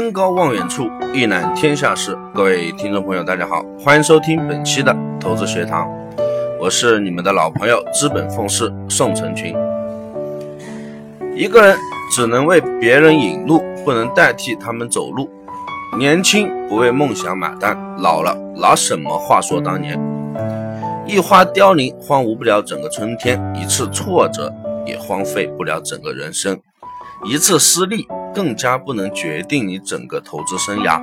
登高望远处，一览天下事。各位听众朋友，大家好，欢迎收听本期的投资学堂，我是你们的老朋友资本奉仕宋成群。一个人只能为别人引路，不能代替他们走路。年轻不为梦想买单，老了拿什么话说当年？一花凋零，荒芜不了整个春天；一次挫折，也荒废不了整个人生；一次失利。更加不能决定你整个投资生涯。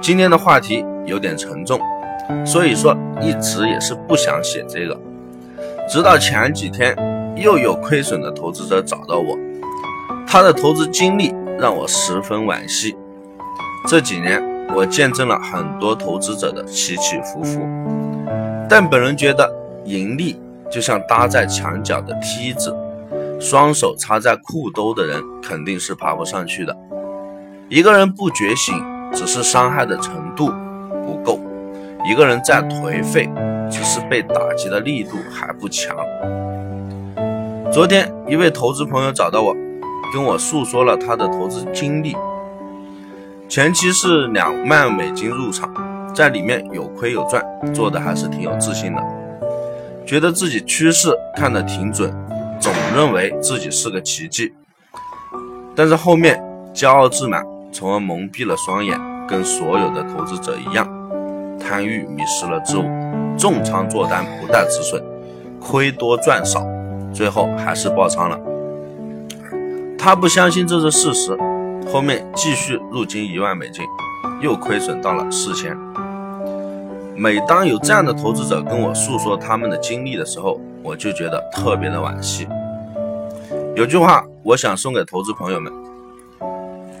今天的话题有点沉重，所以说一直也是不想写这个。直到前几天，又有亏损的投资者找到我，他的投资经历让我十分惋惜。这几年，我见证了很多投资者的起起伏伏，但本人觉得，盈利就像搭在墙角的梯子。双手插在裤兜的人肯定是爬不上去的。一个人不觉醒，只是伤害的程度不够；一个人再颓废，只是被打击的力度还不强。昨天，一位投资朋友找到我，跟我诉说了他的投资经历。前期是两万美金入场，在里面有亏有赚，做的还是挺有自信的，觉得自己趋势看得挺准。认为自己是个奇迹，但是后面骄傲自满，从而蒙蔽了双眼，跟所有的投资者一样，贪欲迷失了自我，重仓做单不带止损，亏多赚少，最后还是爆仓了。他不相信这是事实，后面继续入金一万美金，又亏损到了四千。每当有这样的投资者跟我诉说他们的经历的时候，我就觉得特别的惋惜。有句话，我想送给投资朋友们：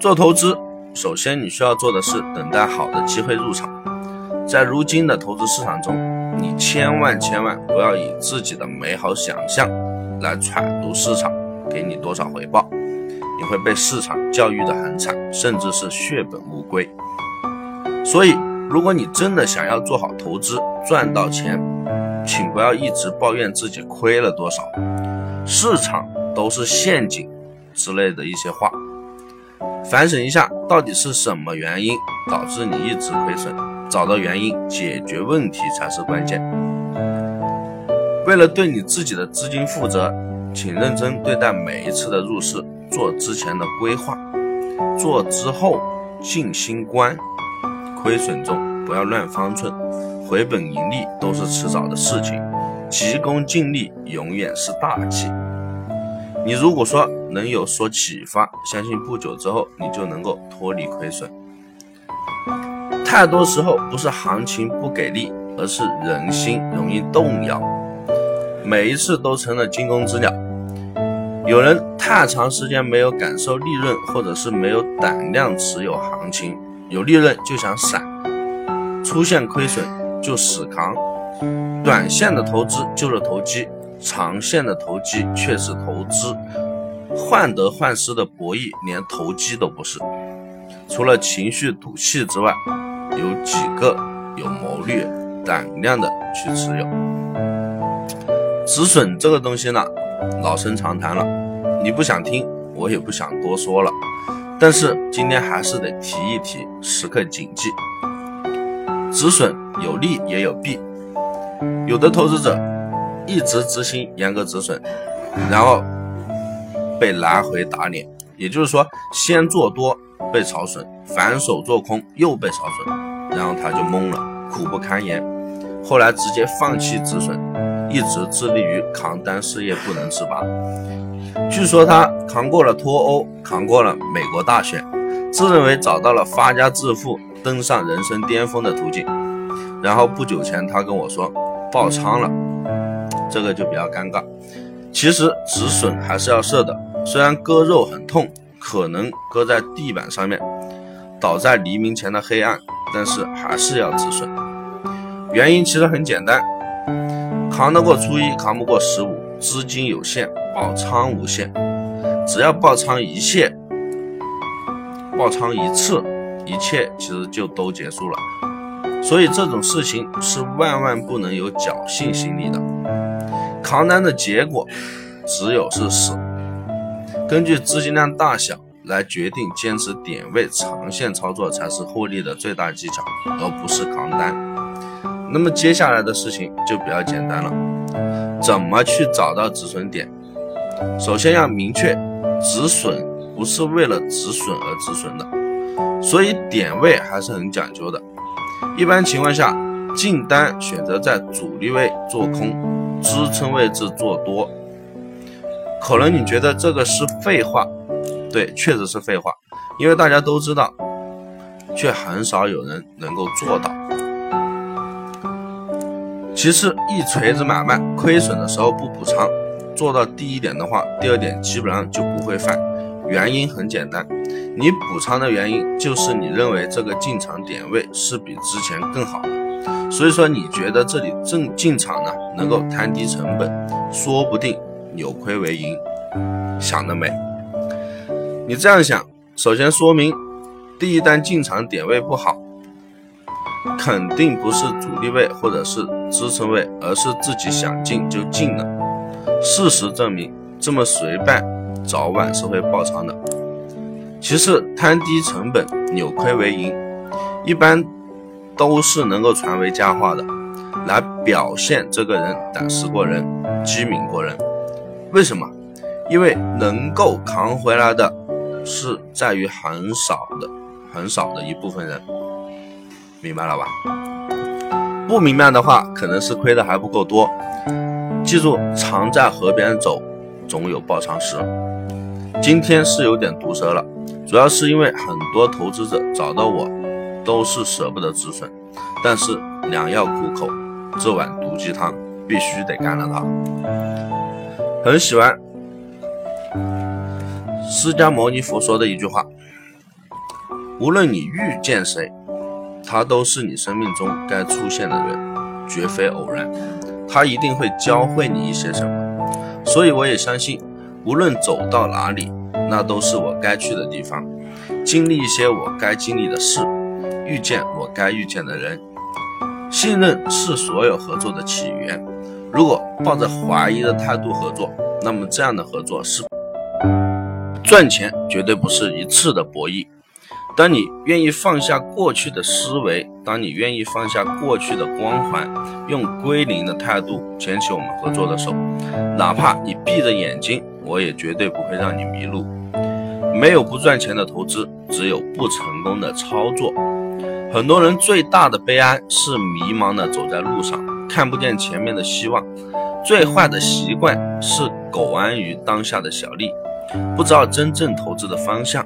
做投资，首先你需要做的是等待好的机会入场。在如今的投资市场中，你千万千万不要以自己的美好想象来揣度市场给你多少回报，你会被市场教育的很惨，甚至是血本无归。所以，如果你真的想要做好投资，赚到钱，请不要一直抱怨自己亏了多少，市场都是陷阱之类的一些话。反省一下，到底是什么原因导致你一直亏损？找到原因，解决问题才是关键。为了对你自己的资金负责，请认真对待每一次的入市，做之前的规划，做之后静心观。亏损中不要乱方寸。回本盈利都是迟早的事情，急功近利永远是大忌。你如果说能有所启发，相信不久之后你就能够脱离亏损。太多时候不是行情不给力，而是人心容易动摇，每一次都成了惊弓之鸟。有人太长时间没有感受利润，或者是没有胆量持有行情，有利润就想闪，出现亏损。就死扛，短线的投资就是投机，长线的投机却是投资，患得患失的博弈连投机都不是。除了情绪赌气之外，有几个有谋略、胆量的去持有？止损这个东西呢，老生常谈了，你不想听，我也不想多说了。但是今天还是得提一提，时刻谨记。止损有利也有弊，有的投资者一直执行严格止损，然后被来回打脸，也就是说，先做多被炒损，反手做空又被炒损，然后他就懵了，苦不堪言，后来直接放弃止损，一直致力于扛单事业不能自拔。据说他扛过了脱欧，扛过了美国大选，自认为找到了发家致富。登上人生巅峰的途径，然后不久前他跟我说爆仓了，这个就比较尴尬。其实止损还是要设的，虽然割肉很痛，可能割在地板上面，倒在黎明前的黑暗，但是还是要止损。原因其实很简单，扛得过初一，扛不过十五，资金有限，爆仓无限。只要爆仓一切，爆仓一次。一切其实就都结束了，所以这种事情是万万不能有侥幸心理的。扛单的结果只有是死。根据资金量大小、来决定坚持点位长线操作才是获利的最大技巧，而不是扛单。那么接下来的事情就比较简单了，怎么去找到止损点？首先要明确，止损不是为了止损而止损的，所以点位还是很讲究的。一般情况下，进单选择在阻力位做空，支撑位置做多。可能你觉得这个是废话，对，确实是废话，因为大家都知道，却很少有人能够做到。其次，一锤子买卖亏损的时候不补仓，做到第一点的话，第二点基本上就不会犯。原因很简单，你补仓的原因就是你认为这个进场点位是比之前更好的，所以说你觉得这里正进场呢能够摊低成本，说不定。扭亏为盈，想得美！你这样想，首先说明第一单进场点位不好，肯定不是主力位或者是支撑位，而是自己想进就进了。事实证明，这么随办，早晚是会爆仓的。其次，摊低成本，扭亏为盈，一般都是能够传为佳话的，来表现这个人胆识过人，机敏过人。为什么？因为能够扛回来的，是在于很少的、很少的一部分人，明白了吧？不明白的话，可能是亏的还不够多。记住，常在河边走，总有爆仓时。今天是有点毒舌了，主要是因为很多投资者找到我，都是舍不得止损，但是良药苦口，这碗毒鸡汤必须得干了它。很喜欢释迦牟尼佛说的一句话：无论你遇见谁，他都是你生命中该出现的人，绝非偶然。他一定会教会你一些什么。所以我也相信，无论走到哪里，那都是我该去的地方，经历一些我该经历的事，遇见我该遇见的人。信任是所有合作的起源。如果抱着怀疑的态度合作，那么这样的合作是赚钱，绝对不是一次的博弈。当你愿意放下过去的思维，当你愿意放下过去的光环，用归零的态度牵起我们合作的手，哪怕你闭着眼睛，我也绝对不会让你迷路。没有不赚钱的投资，只有不成功的操作。很多人最大的悲哀是迷茫的走在路上。看不见前面的希望，最坏的习惯是苟安于当下的小利，不知道真正投资的方向。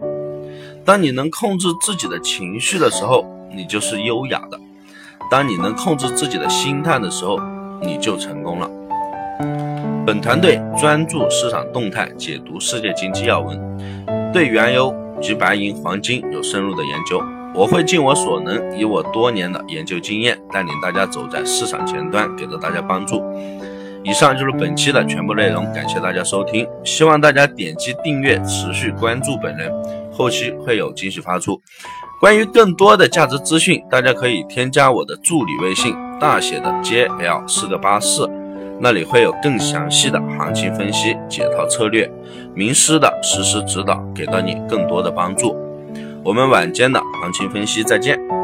当你能控制自己的情绪的时候，你就是优雅的；当你能控制自己的心态的时候，你就成功了。本团队专注市场动态，解读世界经济要闻，对原油及白银、黄金有深入的研究。我会尽我所能，以我多年的研究经验，带领大家走在市场前端，给到大家帮助。以上就是本期的全部内容，感谢大家收听，希望大家点击订阅，持续关注本人，后期会有惊喜发出。关于更多的价值资讯，大家可以添加我的助理微信，大写的 JL 四个八四，那里会有更详细的行情分析、解套策略、名师的实时指导，给到你更多的帮助。我们晚间的行情分析，再见。